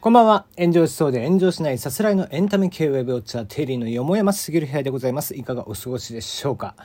こんばんは。炎上しそうで炎上しないさすらいのエンタメ系ウェブウォッチャー、テリーのよもやますぎる部屋でございます。いかがお過ごしでしょうか。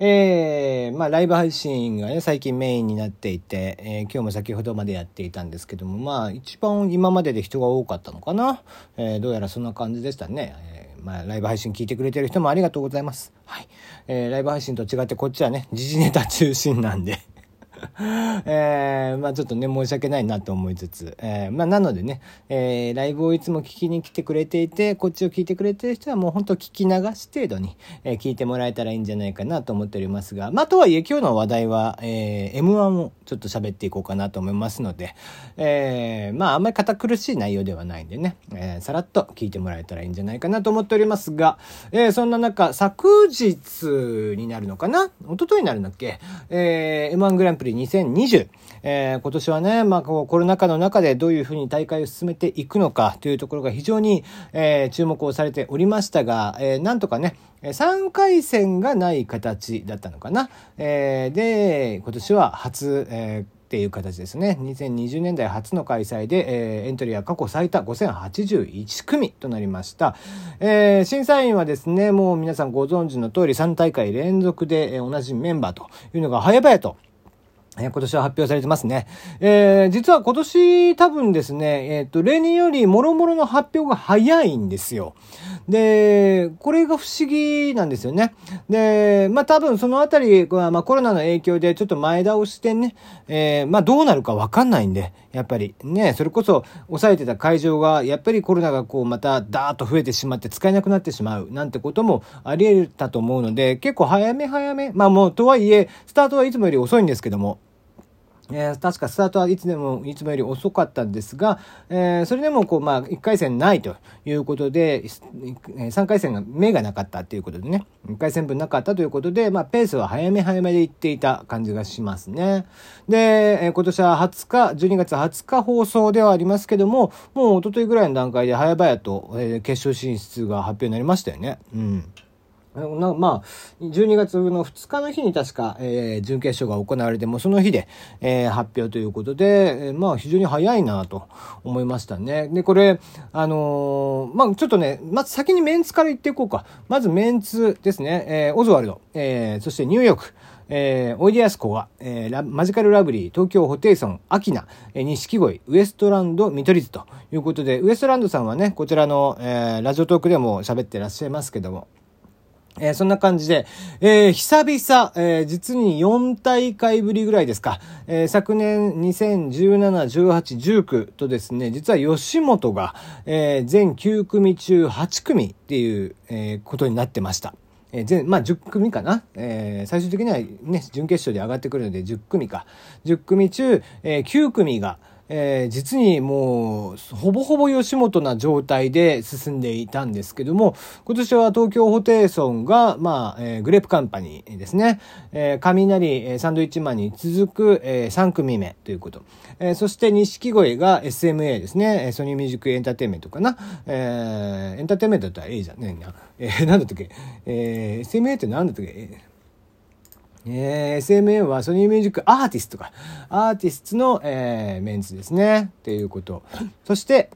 えー、まあ、ライブ配信がね、最近メインになっていて、えー、今日も先ほどまでやっていたんですけども、まあ、一番今までで人が多かったのかな。えー、どうやらそんな感じでしたね。え、まあ、ライブ配信聞いてくれてる人もありがとうございます。はい。えー、ライブ配信と違ってこっちはね、時事ネタ中心なんで えー、まあちょっとね、申し訳ないなと思いつつ、えー、まあなのでね、えー、ライブをいつも聞きに来てくれていて、こっちを聞いてくれてる人はもう本当聞き流し程度に、えー、聞いてもらえたらいいんじゃないかなと思っておりますが、まあとはいえ今日の話題は、えー、M1 をちょっと喋っていこうかなと思いますので、えー、まああんまり堅苦しい内容ではないんでね、えー、さらっと聞いてもらえたらいいんじゃないかなと思っておりますが、えー、そんな中、昨日になるのかな？一昨日になるんだっけ？えー、M1 グランプリ2020。えー、今年はね、まあ、こうコロナ禍の中でどういうふうに大会を進めていくのかというところが非常に、えー、注目をされておりましたが、えー、なんとかね、3回戦がない形だったのかな。えー、で、今年は初、えーっていう形ですね。2020年代初の開催で、えー、エントリーは過去最多5081組となりました。えー、審査員はですね、もう皆さんご存知の通り3大会連続で、えー、同じメンバーというのが早々とえ今年は発表されてますね。えー、実は今年多分ですね、えっ、ー、と、例年より諸々の発表が早いんですよ。で、これが不思議なんですよね。で、まあ多分そのあたりは、まあコロナの影響でちょっと前倒してね、えー、まあどうなるかわかんないんで、やっぱりね、それこそ抑えてた会場が、やっぱりコロナがこうまたダーッと増えてしまって使えなくなってしまうなんてこともあり得たと思うので、結構早め早め、まあもうとはいえ、スタートはいつもより遅いんですけども、えー、確かスタートはいつでも、いつもより遅かったんですが、えー、それでもこう、まあ、1回戦ないということで、3回戦が目がなかったということでね、1回戦分なかったということで、まあ、ペースは早め早めでいっていた感じがしますね。で、えー、今年は20日、12月20日放送ではありますけども、もう一昨日ぐらいの段階で早々と、え、決勝進出が発表になりましたよね。うん。なまあ、12月の2日の日に確か、えー、準決勝が行われて、もその日で、えー、発表ということで、えー、まあ非常に早いなと思いましたね。で、これ、あの、まあちょっとね、まず先にメンツから言っていこうか。まずメンツですね、えー、オズワルド、えー、そしてニューヨーク、えー、おいでやすこは、えー、マジカルラブリー、東京ホテイソン、アキナ、えー、錦鯉、ウエストランド、見取り図ということで、ウエストランドさんはね、こちらの、えー、ラジオトークでも喋ってらっしゃいますけども、えー、そんな感じで、えー、久々、えー、実に4大会ぶりぐらいですか、え昨年2017、18、19とですね、実は吉本が、え全9組中8組っていう、えことになってました。えー、全、まあ、10組かな。えー、最終的にはね、準決勝で上がってくるので10組か。10組中、えー、9組が、えー、実にもう、ほぼほぼ吉本な状態で進んでいたんですけども、今年は東京ホテイソンが、まあ、えー、グレープカンパニーですね。えー、雷、サンドイッチマンに続く、えー、3組目ということ。えー、そして錦鯉が SMA ですね。ソニーミュージックエンターテインメントかな。えー、エンターテインメントだったら A じゃねえな。えー、なんだったっけ？えー、SMA ってなんだったっけ？えー、SMA はソニーミュージックアーティストか。アーティストの、えー、メンツですね。っていうこと。そして、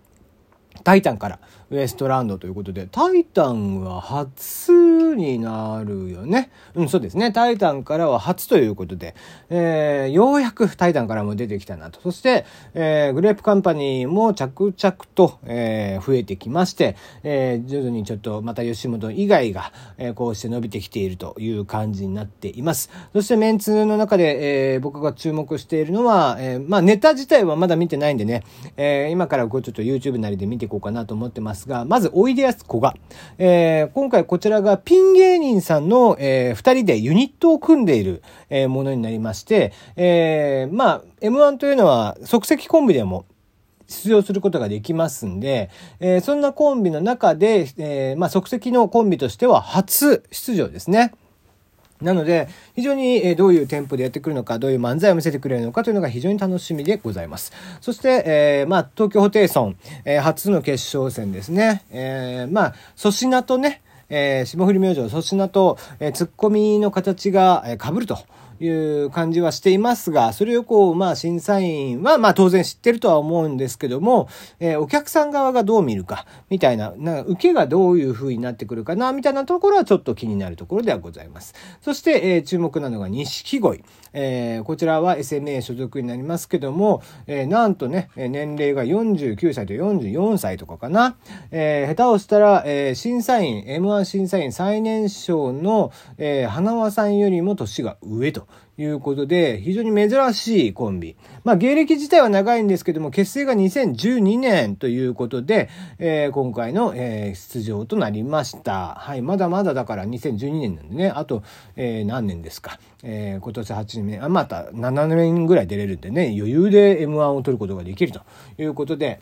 タイタンからウエストランドということで、タイタンは初になるよね。うん、そうですね。タイタンからは初ということで、えー、ようやくタイタンからも出てきたなと。そして、えー、グレープカンパニーも着々と、えー、増えてきまして、えー、徐々にちょっとまた吉本以外が、えー、こうして伸びてきているという感じになっています。そしてメンツの中で、えー、僕が注目しているのは、えー、まあネタ自体はまだ見てないんでね、えー、今からこうちょっと YouTube なりで見ていこうかなと思ってますますが、まず、おいでやすこが。えー、今回こちらがピン芸人さんの、えー、二人でユニットを組んでいる、えー、ものになりまして、えー、まあ、M1 というのは即席コンビでも出場することができますんで、えー、そんなコンビの中で、えー、まあ、即席のコンビとしては初出場ですね。なので、非常に、どういうテンポでやってくるのか、どういう漫才を見せてくれるのかというのが非常に楽しみでございます。そして、えー、まあ、東京ホテイソン、えー、初の決勝戦ですね。えー、まあ、粗品とね、えー、霜降り明星粗品と、えー、ツッコミの形が、えー、被ると。いう感じはしていますが、それをこう、まあ、審査員は、まあ、当然知ってるとは思うんですけども、えー、お客さん側がどう見るか、みたいな、な受けがどういう風になってくるかな、みたいなところはちょっと気になるところではございます。そして、えー、注目なのが錦鯉。えー、こちらは SMA 所属になりますけども、えー、なんとね、年齢が49歳と44歳とかかな。えー、下手をしたら、えー、審査員、M1 審査員最年少の、えー、花輪さんよりも年が上ということで、非常に珍しいコンビ。まあ、芸歴自体は長いんですけども、結成が2012年ということで、えー、今回の、えー、出場となりました。はい、まだまだだから2012年なんでね、あと、えー、何年ですか。えー、今年8年目、あ、また7年ぐらい出れるんでね、余裕で M1 を取ることができるということで、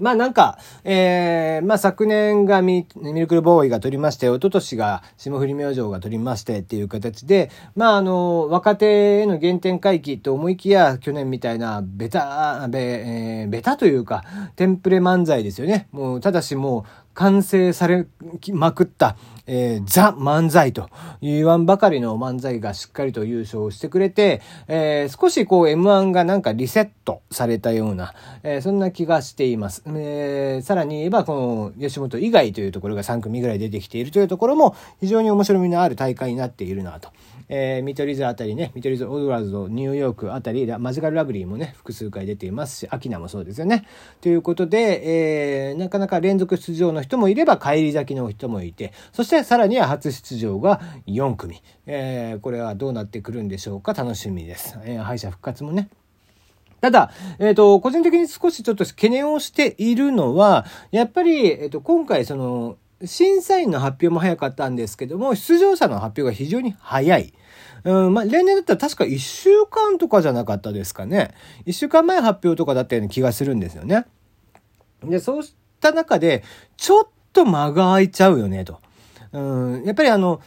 まあなんか、えー、まあ昨年がミミルクルボーイが取りまして、一昨年が霜降り明星が取りましてっていう形で、まああの、若手への原点回帰と思いきや、去年みたいなベタ、べ、えー、ベタというか、テンプレ漫才ですよね。もう、ただしもう、完成されまくった、えー、ザ漫才と言わんばかりの漫才がしっかりと優勝してくれて、えー、少しこう M1 がなんかリセットされたような、えー、そんな気がしています。えー、さらに言えばこの吉本以外というところが3組ぐらい出てきているというところも非常に面白みのある大会になっているなと。えー、見取り図あたりね、見取り図オドラーズニューヨークあたり、マジカルラブリーもね、複数回出ていますし、アキナもそうですよね。ということで、えー、なかなか連続出場の人もいれば、帰り咲きの人もいて、そしてさらには初出場が4組。えー、これはどうなってくるんでしょうか、楽しみです。えー、敗者復活もね。ただ、えっ、ー、と、個人的に少しちょっと懸念をしているのは、やっぱり、えっ、ー、と、今回その、審査員の発表も早かったんですけども、出場者の発表が非常に早い。うん、まあ、例年だったら確か1週間とかじゃなかったですかね。1週間前発表とかだったような気がするんですよね。で、そうした中で、ちょっと間が空いちゃうよね、と。うん、やっぱりあの、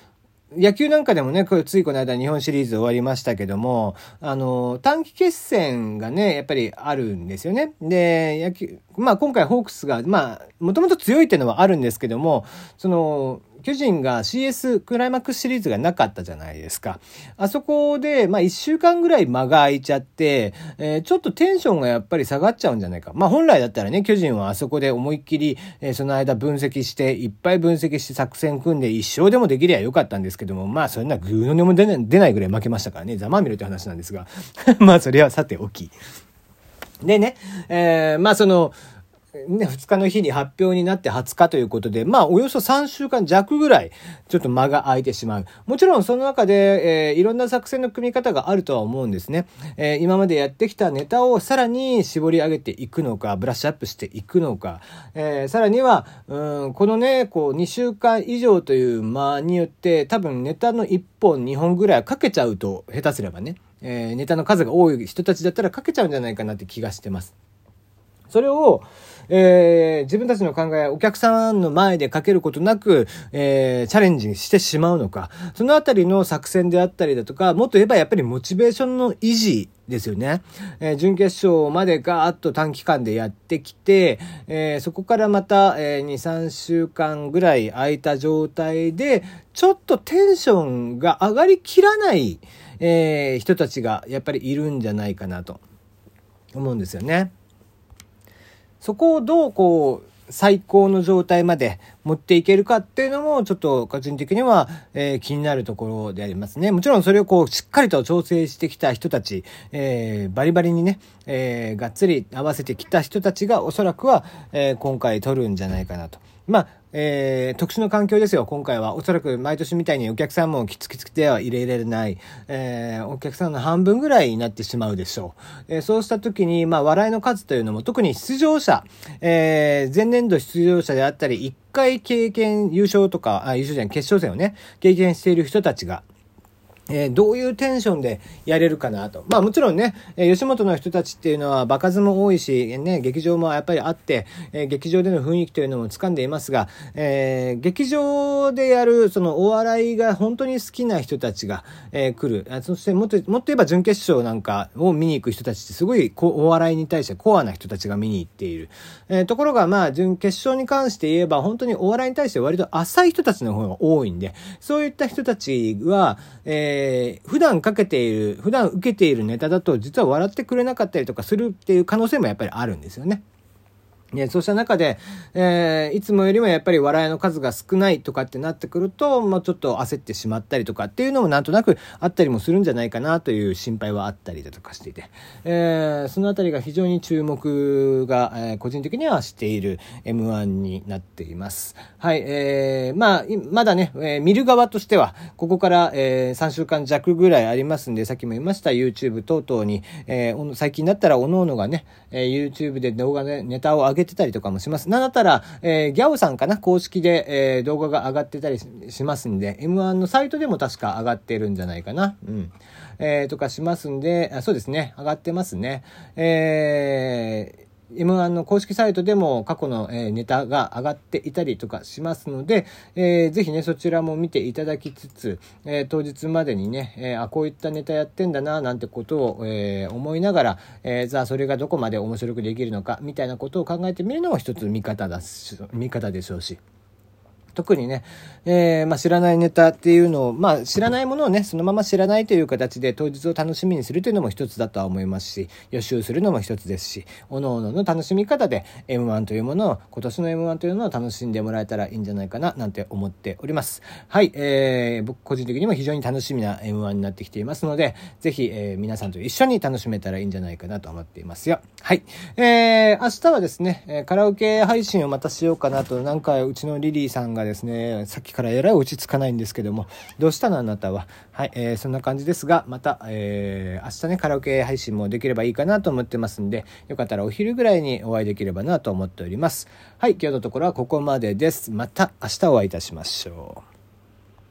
野球なんかでもね、ついこの間日本シリーズ終わりましたけども、あの、短期決戦がね、やっぱりあるんですよね。で、野球、まあ今回ホークスが、まあ、もともと強いっていうのはあるんですけども、その、巨人が CS クライマックスシリーズがなかったじゃないですか。あそこで、まあ一週間ぐらい間が空いちゃって、えー、ちょっとテンションがやっぱり下がっちゃうんじゃないか。まあ本来だったらね、巨人はあそこで思いっきり、えー、その間分析して、いっぱい分析して作戦組んで一勝でもできりゃよかったんですけども、まあそんなグーの音も出ない出ないぐらい負けましたからね、ざまみろって話なんですが。まあそれはさておき。でね、えー、まあその、ね、2日の日に発表になって20日ということで、まあ、およそ3週間弱ぐらい、ちょっと間が空いてしまう。もちろん、その中で、えー、いろんな作戦の組み方があるとは思うんですね。えー、今までやってきたネタをさらに絞り上げていくのか、ブラッシュアップしていくのか、えー、さらには、うん、このね、こう、2週間以上という間によって、多分ネタの1本、2本ぐらいかけちゃうと、下手すればね、え、ネタの数が多い人たちだったらかけちゃうんじゃないかなって気がしてます。それを、えー、自分たちの考え、お客さんの前でかけることなく、えー、チャレンジしてしまうのか、そのあたりの作戦であったりだとか、もっと言えばやっぱりモチベーションの維持ですよね。えー、準決勝までガーッと短期間でやってきて、えー、そこからまた、えー、2、3週間ぐらい空いた状態で、ちょっとテンションが上がりきらない、え、人たちがやっぱりいるんじゃないかなと思うんですよね。そこをどうこう、最高の状態まで持っていけるかっていうのも、ちょっと個人的には、えー、気になるところでありますね。もちろんそれをこう、しっかりと調整してきた人たち、えー、バリバリにね、えー、がっつり合わせてきた人たちがおそらくは、え今回取るんじゃないかなと。まあ、えー、特殊な環境ですよ、今回は。おそらく毎年みたいにお客さんもきつきつきでは入れられない、えー、お客さんの半分ぐらいになってしまうでしょう。えー、そうした時に、まあ、笑いの数というのも、特に出場者、えー、前年度出場者であったり、一回経験、優勝とか、あ、優勝じゃない、決勝戦をね、経験している人たちが、えー、どういうテンションでやれるかなと。まあもちろんね、えー、吉本の人たちっていうのは場数も多いし、ね、劇場もやっぱりあって、えー、劇場での雰囲気というのも掴んでいますが、え劇場でやるそのお笑いが本当に好きな人たちが、え来る。そしてもっと、もっと言えば準決勝なんかを見に行く人たちってすごいこお笑いに対してコアな人たちが見に行っている。えところがまあ準決勝に関して言えば本当にお笑いに対して割と浅い人たちの方が多いんで、そういった人たちは、ええー、普段かけている、普段受けているネタだと実は笑ってくれなかったりとかするっていう可能性もやっぱりあるんですよね。ね、そうした中で、えー、いつもよりもやっぱり笑いの数が少ないとかってなってくると、もうちょっと焦ってしまったりとかっていうのもなんとなくあったりもするんじゃないかなという心配はあったりだとかしていて、えー、そのあたりが非常に注目が、えー、個人的にはしている M1 になっています。はい、えー、まあ、まだね、えー、見る側としては、ここから、えー、3週間弱ぐらいありますんで、さっきも言いました YouTube 等々に、えー、最近だったら各々がね、えー、YouTube で動画でネタを上げげてたりとかもします。なんだったら、えー、ギャオさんかな？公式で、えー、動画が上がってたりしますんで、M1 のサイトでも確か上がってるんじゃないかな？うん。えー、とかしますんで、あそうですね。上がってますね。えー、M1 の公式サイトでも過去の、えネタが上がっていたりとかしますので、えー、ぜひね、そちらも見ていただきつつ、えー、当日までにね、えー、あ、こういったネタやってんだな、なんてことを、えー、思いながら、えー、じゃあそれがどこまで面白くできるのか、みたいなことを考えてみるのも一つ見方だし、見方でしょうし。特にね、えー、まあ、知らないネタっていうのを、まあ、知らないものをね、そのまま知らないという形で当日を楽しみにするというのも一つだとは思いますし、予習するのも一つですし、各々の楽しみ方で M1 というものを、今年の M1 というのを楽しんでもらえたらいいんじゃないかな、なんて思っております。はい、えー、僕個人的にも非常に楽しみな M1 になってきていますので、ぜひ、えー、皆さんと一緒に楽しめたらいいんじゃないかなと思っていますよ。はい。えー、明日はですね、カラオケ配信をまたしようかなと、なんかうちのリリーさんががですね、さっきからえらい落ち着かないんですけども、どうしたのあなたは？はい、えー、そんな感じですが、また、えー、明日ね、カラオケ配信もできればいいかなと思ってますんで、よかったらお昼ぐらいにお会いできればなと思っております。はい、今日のところはここまでです。また明日お会いいたしましょう。